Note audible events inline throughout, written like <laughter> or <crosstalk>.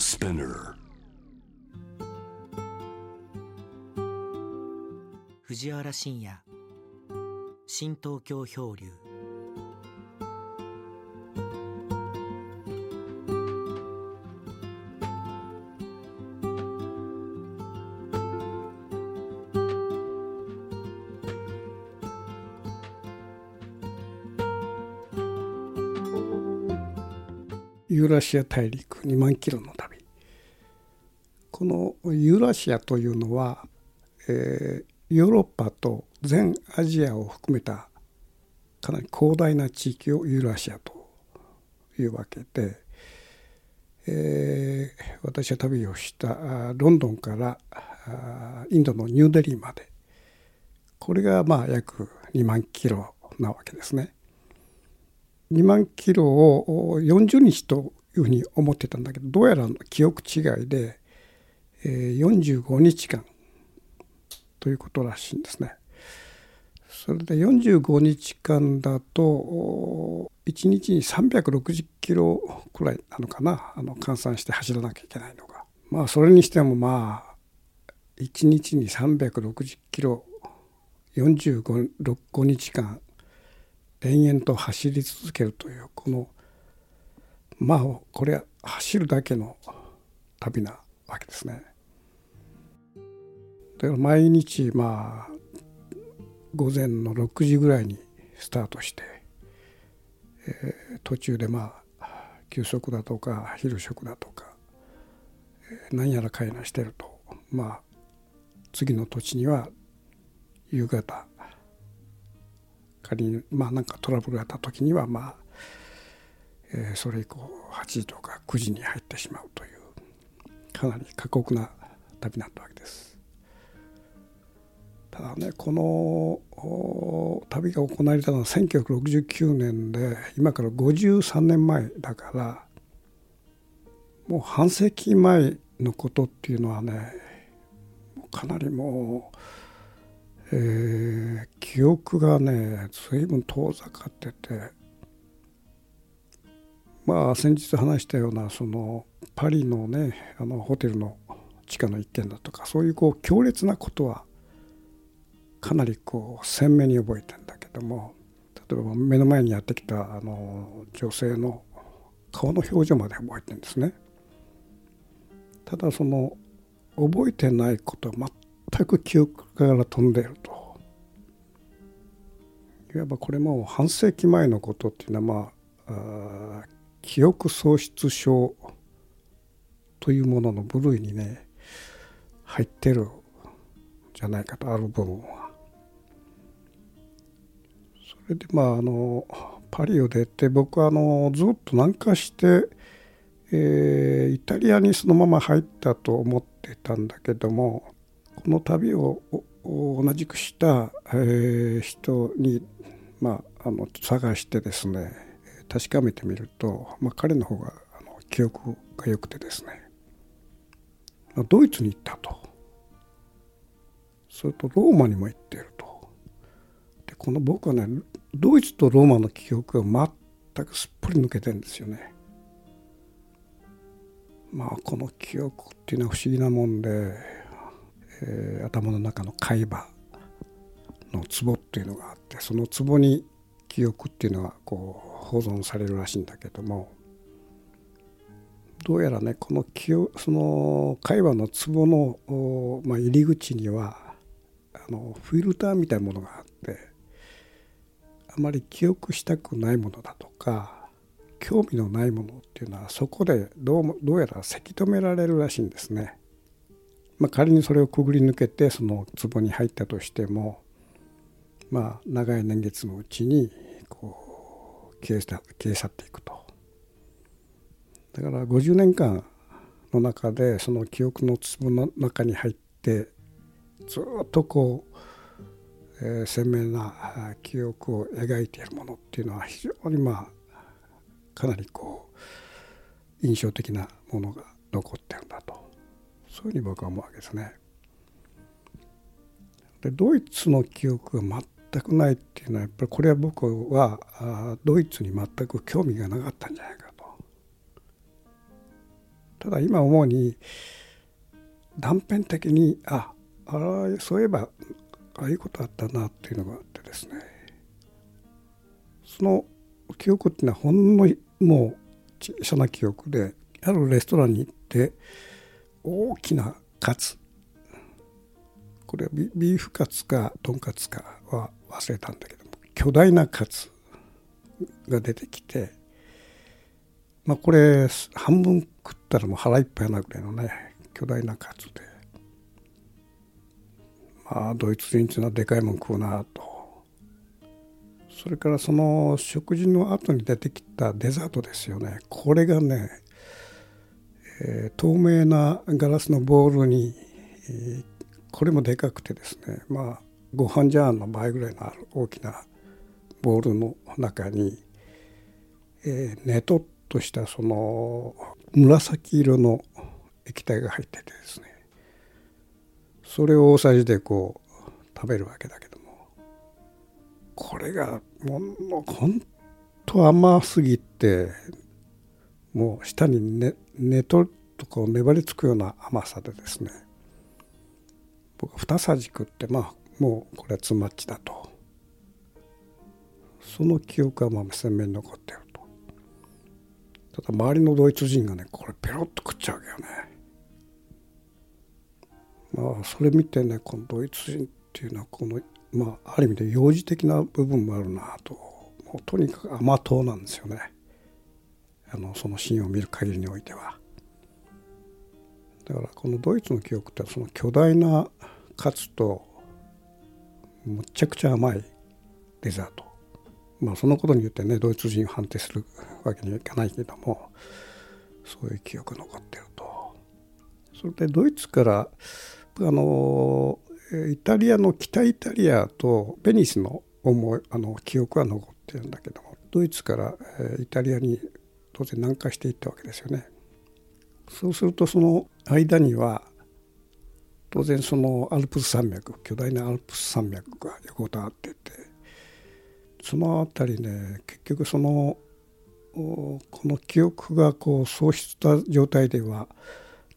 Spinner 藤原信也。新東京漂流。ユーラシア大陸2万キロのユーラシアというのは、えー、ヨーロッパと全アジアを含めたかなり広大な地域をユーラシアというわけで、えー、私は旅をしたロンドンからインドのニューデリーまでこれがまあ約2万キロなわけですね。2万キロを40日というふうに思ってたんだけどどうやら記憶違いで、45日間ということらしいんですね。それで45日間だと1日に360キロくらいなのかなあの換算して走らなきゃいけないのが。まあそれにしてもまあ1日に360キロ45日間延々と走り続けるというこのまあこれは走るだけの旅なわけですね。だから毎日まあ午前の6時ぐらいにスタートして、えー、途中でまあ休息だとか昼食だとか、えー、何やらかいなしてるとまあ次の土地には夕方仮にまあなんかトラブルがあった時にはまあ、えー、それ以降8時とか9時に入ってしまうというかなり過酷な旅だったわけです。ただねこの旅が行われたのは1969年で今から53年前だからもう半世紀前のことっていうのはねかなりもうえー、記憶がね随分遠ざかっててまあ先日話したようなそのパリのねあのホテルの地下の一軒だとかそういうこう強烈なことはかなりこう鮮明に覚えてんだけども例えば目の前にやってきたあの女性の顔の表情まで覚えてるんですね。ただその覚えてないことは全く記憶から飛んでいるといわばこれも半世紀前のことっていうのはまあ記憶喪失症というものの部類にね入ってるじゃないかとある部分は。でまああのパリを出て僕はあのずっと南下して、えー、イタリアにそのまま入ったと思ってたんだけどもこの旅を同じくした、えー、人に、まあ、あの探してですね確かめてみると、まあ、彼の方があの記憶が良くてですね、まあ、ドイツに行ったと。それとローマにも行っていると。この僕はねドイツとローマの記憶が全くすっぽり抜けてるんですよね。まあこの記憶っていうのは不思議なもんでえー、頭の中の海馬の壺っていうのがあってその壺に記憶っていうのはこう保存されるらしいんだけどもどうやらねこの記その海馬の壺の、まあ、入り口にはあのフィルターみたいなものがあってあまり記憶したくないものだとか興味のないものっていうのはそこでどうもどうやらせき止められるらしいんですね。まあ、仮にそれをくぐり抜けてその壺に入ったとしてもまあ長い年月のうちにこう消え消え去っていくと。だから50年間の中でその記憶の壺の中に入ってずっとこう、えー、鮮明な記憶を描いているものっていうのは非常にまあかなりこう印象的なものが残ってるんだと。そういうふうに僕は思うわけですね。でドイツの記憶が全くないっていうのはやっぱりこれは僕はあドイツに全く興味がなかったんじゃないかと。ただ今思うに断片的にああそういえばああいうことあったなっていうのがあってですね。その記憶っていうのはほんのもう小さな記憶であるレストランに行って大きなカツこれはビーフカツかとんかつかは忘れたんだけども巨大なカツが出てきてまあこれ半分食ったらもう腹いっぱいなぐらいのね巨大なカツで。あドイツ人っていうのはでかいもん食うなと。それからその食事の後に出てきたデザートですよね。これがね、えー、透明なガラスのボウルに、えー、これもでかくてですねまあご飯ジャーンの倍ぐらいの大きなボウルの中に、えー、ねとっとしたその紫色の液体が入っててですね。それを大さじでこう食べるわけだけども。これがもう本当甘すぎてもう舌にねねととこう粘りつくような甘さでですね。僕二さじ食ってまあもうこれはツマッチだと。その記憶はまあ鮮明に残っていると。ただ周りのドイツ人がねこれペロッと食っちゃうわけよね。まあそれ見てねこのドイツ人っていうのはこのまあ、ある意味で幼児的な部分もあるなともうとにかく甘党なんですよね。あのそのシーンを見る限りにおいては。だからこのドイツの記憶ってその巨大なカツとむちゃくちゃ甘いデザート。まあそのことによってねドイツ人を判定するわけにはいかないけどもそういう記憶残ってると。それでドイツからあのイタリアの北イタリアとベニスの思いあの記憶は残ってるんだけどもドイツからイタリアに当然南下していったわけですよね。そうするとその間には当然そのアルプス山脈巨大なアルプス山脈が横たわっててその辺りね結局そのこの記憶がこう喪失した状態では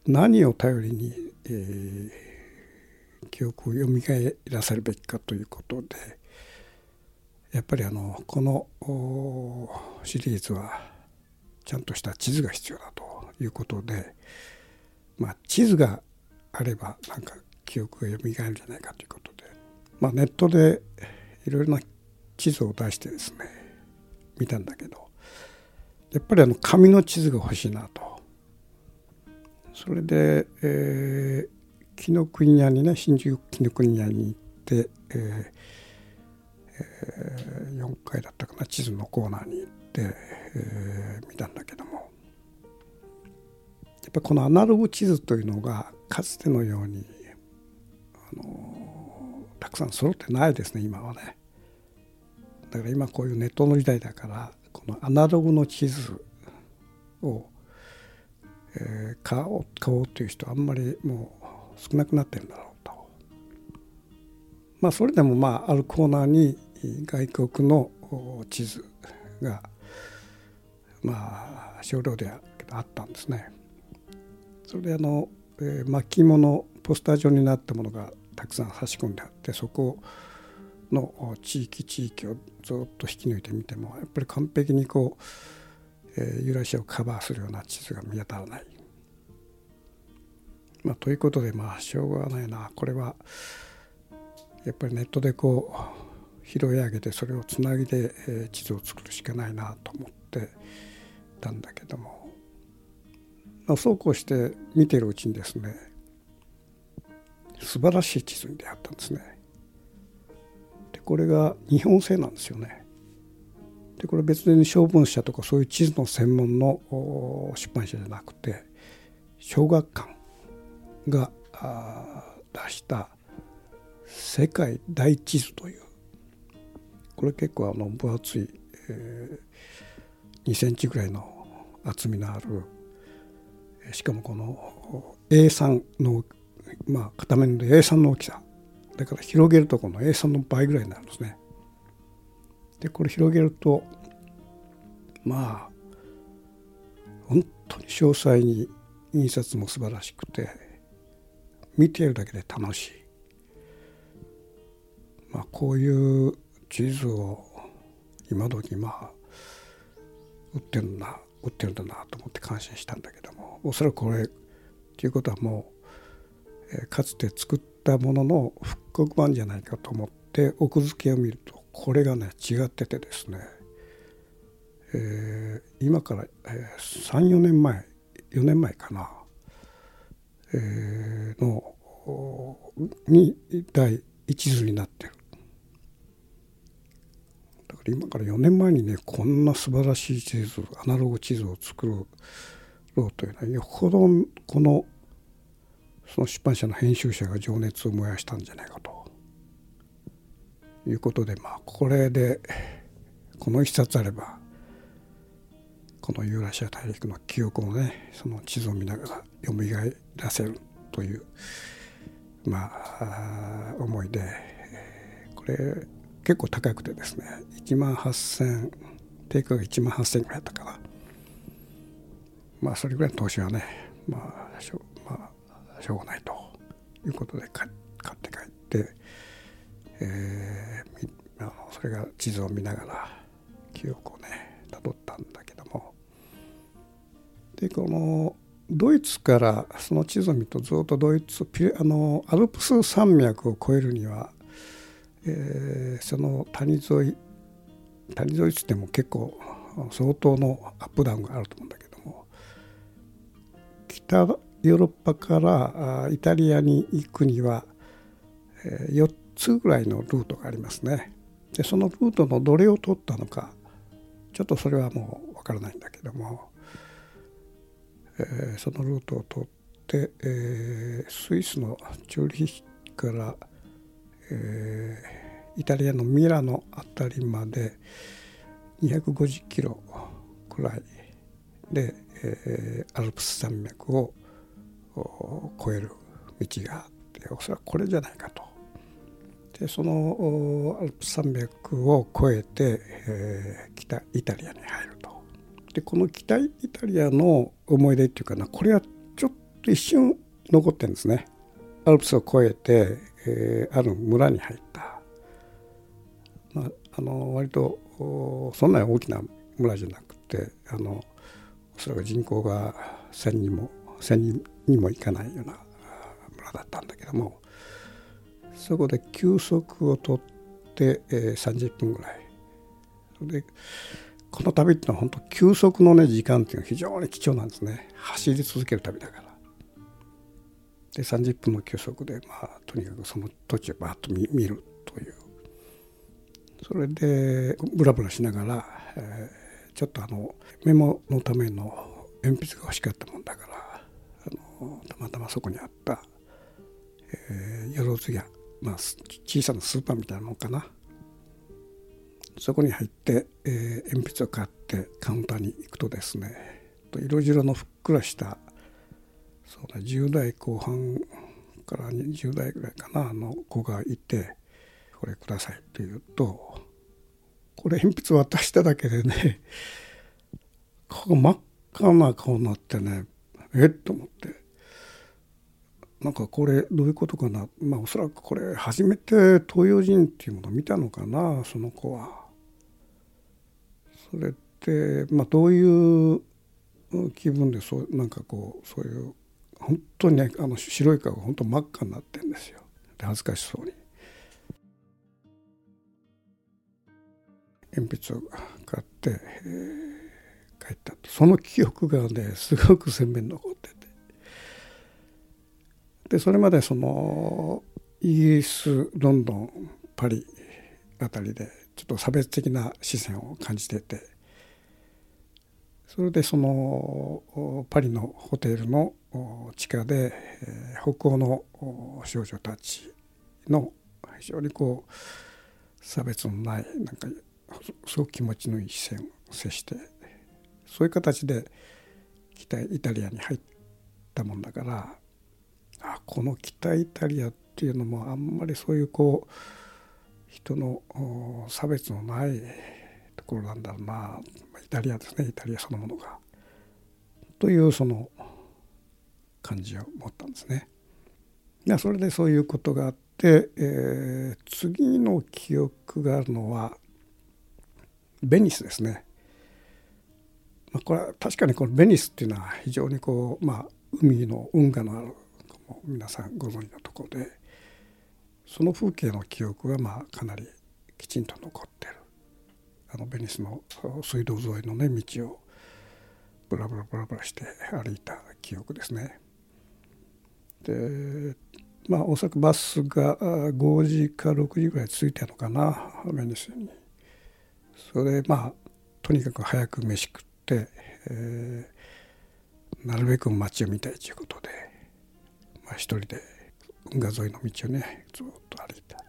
何を頼りに、えー、記憶を蘇らせるべきかということでやっぱりあのこのシリーズはちゃんとした地図が必要だということで、まあ、地図があればなんか記憶が蘇るんじゃないかということで、まあ、ネットでいろいろな地図を出してですね見たんだけどやっぱりあの紙の地図が欲しいなと。それで、え紀ノ国屋にね新宿紀ノ国屋に行って、えーえー、4回だったかな地図のコーナーに行って、えー、見たんだけどもやっぱこのアナログ地図というのがかつてのようにあのたくさん揃ってないですね今はね。だから今こういうネットの時代だからこのアナログの地図を、えー、買おう買おうという人はあんまりもう少なくなってるんだろうと。まあそれでもまああるコーナーに外国の地図がまあ少量であったんですね。それであの、えー、巻物ポスター状になったものがたくさん差し込んであってそこの地域地域をずっと引き抜いてみてもやっぱり完璧にこう、え、ユーラシアをカバーするような地図が見当たらない。まあ、ということでまあしょうがないなこれはやっぱりネットでこう拾い上げてそれをつなぎで、え地図を作るしかないなと思ってたんだけども、まあ、そうこうして見てるうちにですね素晴らしい地図に出会ったんですね。でこれが日本製なんですよね。でこれ別に小文社とかそういう地図の専門の出版社じゃなくて小学館が出した「世界大地図」というこれ結構あの分厚い、えー、2センチぐらいの厚みのあるしかもこの A3 のまあ片面で A3 の大きさだから広げるとこの A3 の倍ぐらいになるんですね。でこれ広げるとまあ本当に詳細に印刷も素晴らしくて見ているだけで楽しい、まあ、こういう地図を今時まあ売ってるんだ売ってるんだなと思って感心したんだけどもおそらくこれっていうことはもう、え、かつて作ったものの復刻版じゃないかと思って奥付けを見るとこれがね違っててですね、えー、今から、えー、34年前4年前かな、えー、のに第一図になってる。だから今から4年前にねこんな素晴らしい地図アナログ地図を作ろうというのはよほどこのその出版社の編集者が情熱を燃やしたんじゃないかと。いうことでまあこれでこの一冊あればこのユーラシア大陸の記憶をねその地図を見ながら蘇らせるというまあ思いでこれ結構高くてですね1万8000定価が1万8000ぐらいだったかな。まあそれぐらいの投資はねまあしょ,、まあ、しょうがないということで買って帰って、えー、あのそれが地図を見ながら記憶をねたどったんだけども。でこのドイツからその地図を見るとずっとドイツあのアルプス山脈を越えるにはえー、その谷沿い谷沿いっつっても結構相当のアップダウンがあると思うんだけども。北ヨーロッパからイタリアに行くには、えー、4つぐらいのルートがありますね。でそのルートのどれを取ったのかちょっとそれはもうわからないんだけども、えー、そのルートを取って、えー、スイスのチューリヒからえー、イタリアのミラノ辺りまで250キロくらいで、えー、アルプス山脈を越える道があっておそらくこれじゃないかと。でそのアルプス山脈を越えて、えー、北イタリアに入ると。でこの北イタリアの思い出っていうかなこれはちょっと一瞬残ってるんですね。アルプスを越えて、えー、ある村に入った、まあ、あの割とそんなに大きな村じゃなくてあのそらく人口が1,000人も1,000人にもいかないような村だったんだけどもそこで休息をとって、えー、30分ぐらい。でこの旅っていうのは本当休息のね時間っていうのは非常に貴重なんですね。走り続ける旅だから。で30分の休息で、まあ、とにかくその土地をバーッと見見るという。それでブラブラしながら、えー、ちょっとあのメモのための鉛筆が欲しかったもんだからあのたまたまそこにあった、えー、よろずや、まあ、小さなスーパーみたいなのかな。そこに入って、えー、鉛筆を買ってカウンターに行くとですね色白のふっくらしたそうだ10代後半から20代ぐらいかなあの子がいて「これください」って言うとこれ鉛筆渡しただけでね <laughs> 顔が真っ赤な顔になってねえっと思って。なんかこれどういうことかな？まあおそらくこれ初めて東洋人っていうものを見たのかなその子は。それってまあどういう気分でそうなんかこうそういう本当にあの白い顔が本当真っ赤になってるんですよ。で恥ずかしそうに。鉛筆を買って、えー、帰ったその記憶がねすごく鮮明に残ってて。でそれまでそのイギリスロンドンパリあたりでちょっと差別的な視線を感じててそれでそのパリのホテルの地下で北欧の少女たちの非常にこう差別のないなんかすごく気持ちのいい視線を接してそういう形で北イタリアに入ったもんだからあこの北イタリアっていうのもあんまりそういうこう人の差別のないところなんだろうなイタリアですねイタリアそのものが。というその感じを持ったんですね。それでそういうことがあって、えー、次の記憶があるのはベニスですね。まあ、これは確かにこのベニスっていうのは非常にこう、まあ、海の運河のある皆さんご存知のところでその風景の記憶がまあかなりきちんと残ってるあのベニスの水道沿いのね道をブラブラブラブラして歩いた記憶ですね。でまあおそらくバスが5時か6時ぐらい着いたのかなベニスに。それまあとにかく早く飯食って、えー、なるべく街を見たいということで、まあ、一人で運河沿いの道をねずっと歩いた。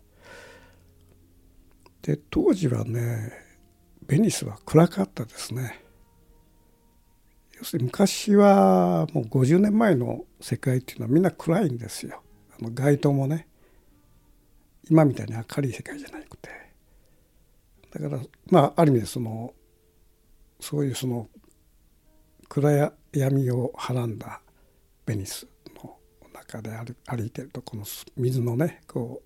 で当時はねベニスは暗かったですね。要するに昔はもう50年前の世界っていうのはみんな暗いんですよ。あの街灯もね今みたいに明るい世界じゃなくてだからまあある意味でそのそういうその暗闇をはらんだベニス中で歩いてるとこの水のねこ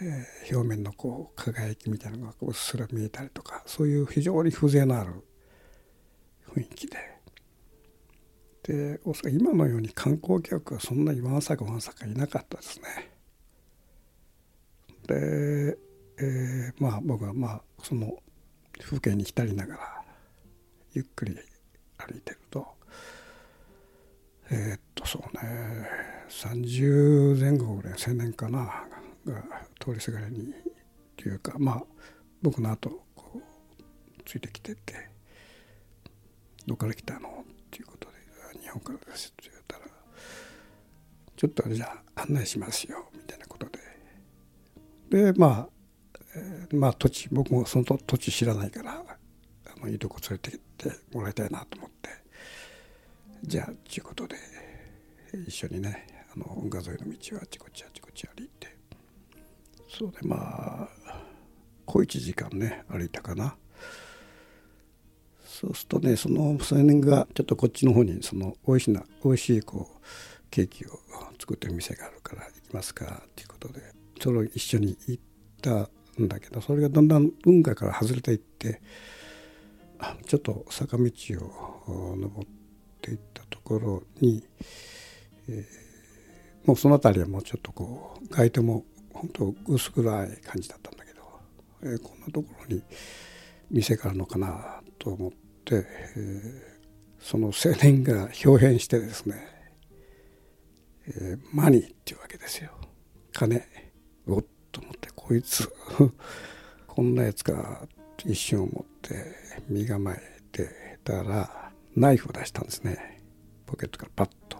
う、えー、表面のこう輝きみたいなのがうっすら見えたりとかそういう非常に風情のある雰囲気ででおそらく今のように観光客はそんなにわんさかわんさかいなかったですね。で、えー、まあ僕はまあその風景に浸りながらゆっくり歩いてるとえー、っとそうね30前後ぐらい青年かなが通りすがりにというかまあ僕の後こうついてきてて「どこから来たの?」っていうことで「日本からです」って言ったら「ちょっとじゃあ案内しますよ」みたいなことででまあ、えー、まあ土地僕もその土地知らないからあのいいとこ連れてってもらいたいなと思ってじゃあということで一緒にねあの運河沿いの道をあちこちあちこち歩いてそうでまあ小1時間ね歩いたかな。そうするとねその青年がちょっとこっちの方にその美味しな美味しいこうケーキを作ってる店があるから行きますかっていうことでそれを一緒に行ったんだけどそれがだんだん運河から外れていってちょっと坂道を登っていったところに、えー、もうその辺りはもうちょっとこう街灯も本当薄暗い感じだったんだけど、えー、こんなところに店があるのかなと思って、えー、その青年が表変してですね、えー、マニーっていうわけですよ。金。おっと思ってこいつ。<laughs> こんなやつか一瞬思って身構えてたらナイフを出したんですね。ポケットからパッと。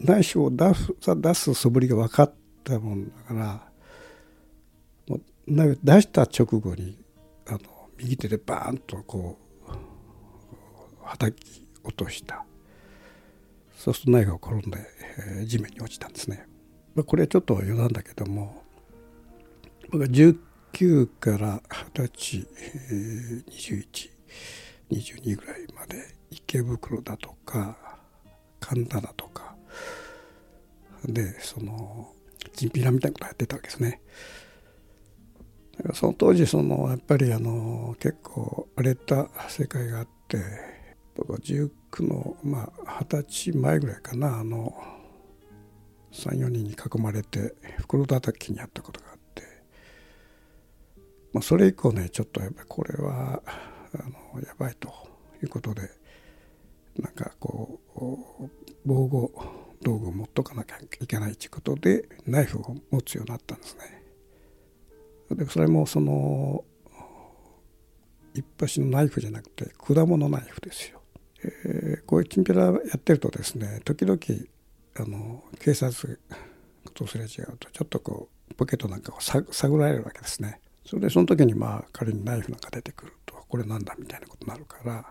ナイフを出す出す素振りが分かったもんだからもうナイフ出した直後にあの右手でバーンとこうはたき落とした。そうするとナイフが転んで、えー、地面に落ちたんですね。まあこれはちょっと余談だけども僕は19から20歳、えー、2122ぐらいまで池袋だとか神田だとか。でそのチンピラみたいなことやってたわけですね。だからその当時そのやっぱりあの結構荒れた世界があって僕は19のまあ二十歳前ぐらいかなあの34人に囲まれて袋叩きにあったことがあって、まあ、それ以降ねちょっとやっぱりこれはあのやばいということで。なんかこう防護道具を持っとかなきゃいけないということでナイフを持つようになったんですね。でそれもその一発のナイフじゃなくて果物ナイフですよ。えー、こういうチンピラやってるとですね時々あの警察とすれ違うとちょっとこうポケットなんかを探られるわけですね。それでその時にまあ仮にナイフなんか出てくるとこれなんだみたいなことになるから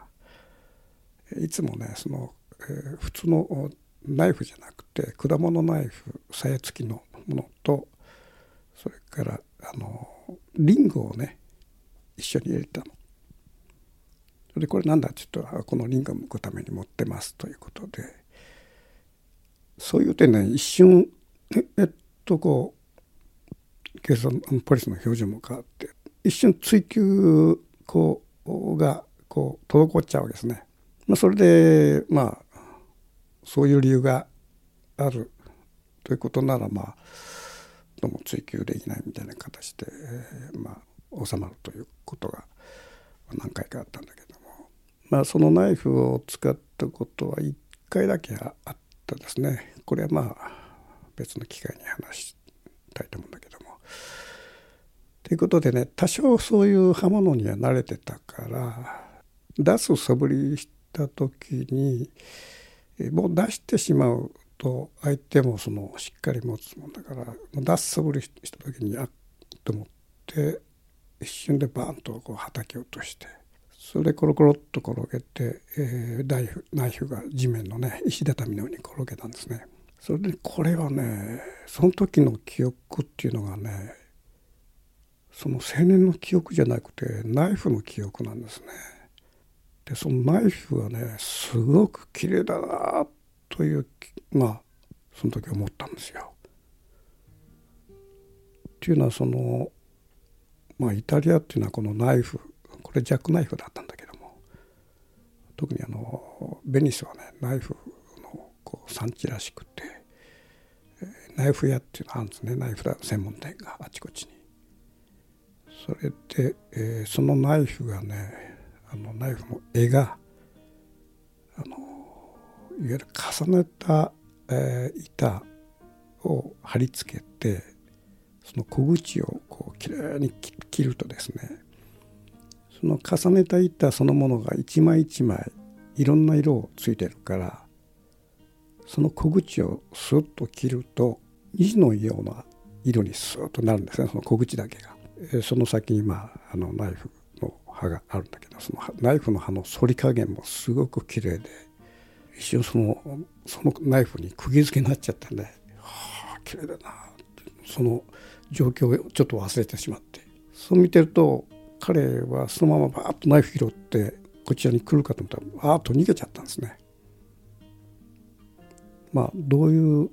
いつもねその、えー、普通のナイフじゃなくて果物ナイフさや付きのものとそれからあのリンゴをね一緒に入れたの。でこれなんだって言うとこのリンゴを剥くために持ってますということでそういう点ね一瞬えっとこう警察のポリスの表情も変わって一瞬追及こうがこう滞っちゃうわけですね。まあ、それでまあそういう理由があるということならまあどうも追及できないみたいな形で、まあ収まるということが何回かあったんだけどもまあそのナイフを使ったことは1回だけあったですねこれはまあ別の機会に話したいと思うんだけども。ということでね多少そういう刃物には慣れてたから出す素振りした時にもう出してしまうと相手もそのしっかり持つもんだから出す素振りした時にあっと思って一瞬でバーンとこうはたき落としてそれでコロコロっと転げて、えー、ナイフナイフが地面のね石畳のように転げたんですね。それでこれはねその時の記憶っていうのがねその青年の記憶じゃなくてナイフの記憶なんですね。でそのナイフがねすごく綺麗だなというまあその時思ったんですよ。っていうのはそのまあイタリアっていうのはこのナイフこれジャックナイフだったんだけども特にあのベニスはねナイフのこう産地らしくてナイフ屋っていうのがあるんですねナイフ専門店があちこちに。それで、えー、そのナイフがねあのナイフの柄があのいわゆる重ねた、えー、板を貼り付けてその小口をこうきれいに切るとですねその重ねた板そのものが一枚一枚いろんな色をついてるからその小口をスッと切ると虹のような色にスッとなるんですねその小口だけが。その先にまああのナイフ刃があるんだけどそのナイフの刃の反り加減もすごく綺麗で一瞬そのそのナイフに釘付けになっちゃったんではあ綺麗だなその状況をちょっと忘れてしまってそう見てると彼はそのままバーッとナイフ拾ってこちらに来るかと思ったらバーッと逃げちゃったんですね。まあどういう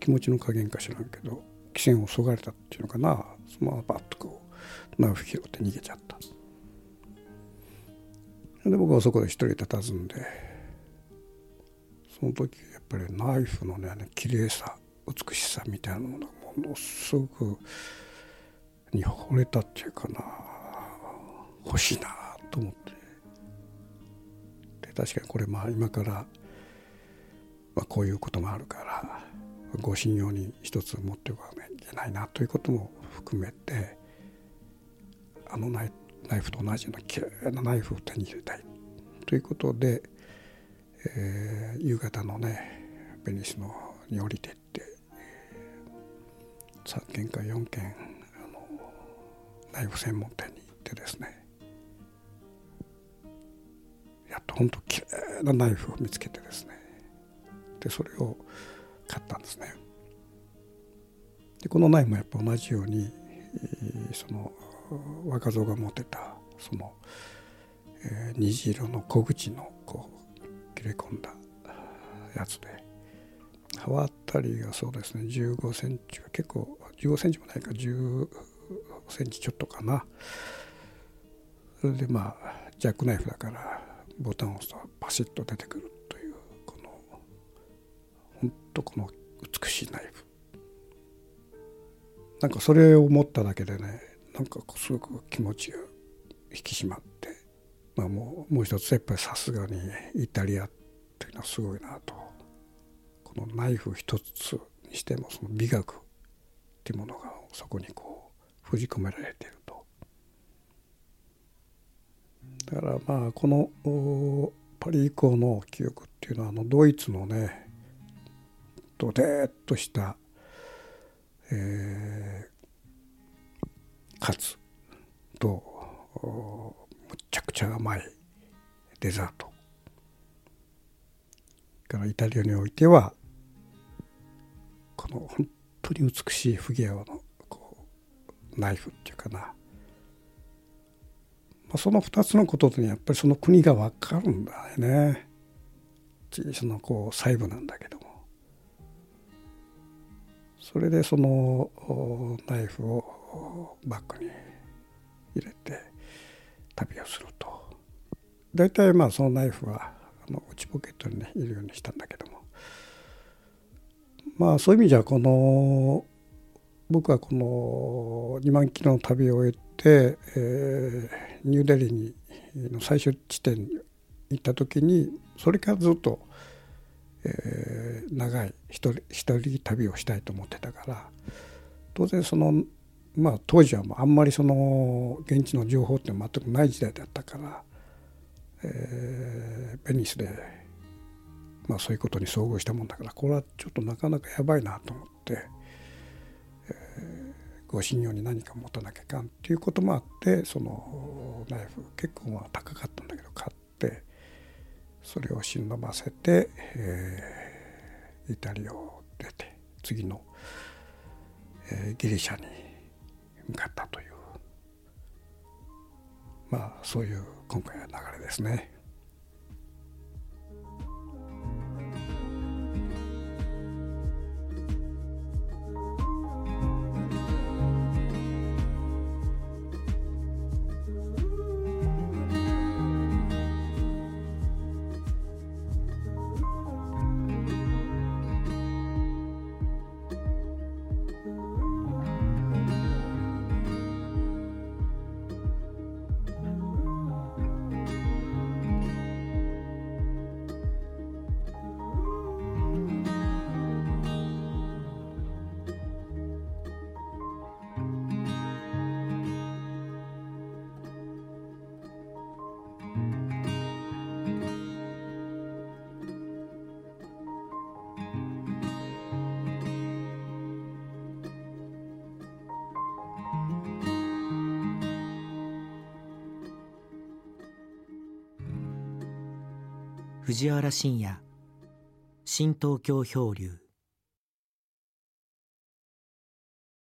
気持ちの加減か知らんけど汽船をそがれたっていうのかなそのままバッとこうナイフ拾って逃げちゃった。で僕はそこで一人で佇んで。その時やっぱりナイフのね綺麗さ美しさみたいなものがものすごくに惚れたっていうかな。欲しいなと思って。で確かにこれまあ今から、まあ、こういうこともあるからご信用に一つ持っておかなきゃいけないなということも含めてあのナイナイフと同じようなきれいなナイフを手に入れたいということで、えー、夕方のねベニスのに降りていって、3軒か4軒あのナイフ専門店に行ってですねやっと本当きれいなナイフを見つけてですねでそれを買ったんですね。でこのナイフもやっぱ同じようにその若造が持ってたその、えー、虹色の小口のこう切れ込んだやつで刃渡りがそうですね15センチは結構15センチもないか10センチちょっとかな。それでまあジャックナイフだからボタンを押すとパシッと出てくるというこの本当この美しいナイフ。なんかそれを持っただけでねなんかすごく気持ちが引き締まって、まあ、もうもう一つやっぱりさすがにイタリアっていうのはすごいなとこのナイフ一つにしてもその美学っていうものがそこにこう封じ込められていると。だからまあこのパリ以降の記憶っていうのはあのドイツのねドデーッとしたえー、カツとむちゃくちゃ甘いデザート。からイタリアにおいてはこの本当に美しいフギアのこうナイフっていうかな、まあ、その2つのことでやっぱりその国が分かるんだよね。小さなこう細部なんだけども。それでそのナイフをバッグに入れて旅をすると。大体まあそのナイフはあの内ポケットにねいるようにしたんだけども。まあそういう意味じゃこの僕はこの2万キロの旅を終えて、えー、ニューデリーにの最終地点に行った時にそれからずっと、えー、長い一人一人旅をしたいと思ってたから当然そのまあ当時はあんまりその現地の情報って全くない時代だったから、えー、ベニスで、まあ、そういうことに遭遇したもんだからこれはちょっとなかなかやばいなと思って、えー、ご信用に何か持たなきゃいかんっていうこともあってそのナイフ結構まあ高かったんだけど買ってそれを忍ばせて、えー、イタリアを出て次の、えー、ギリシャにかったというまあそういう今回の流れですね。藤原信也。新東京漂流。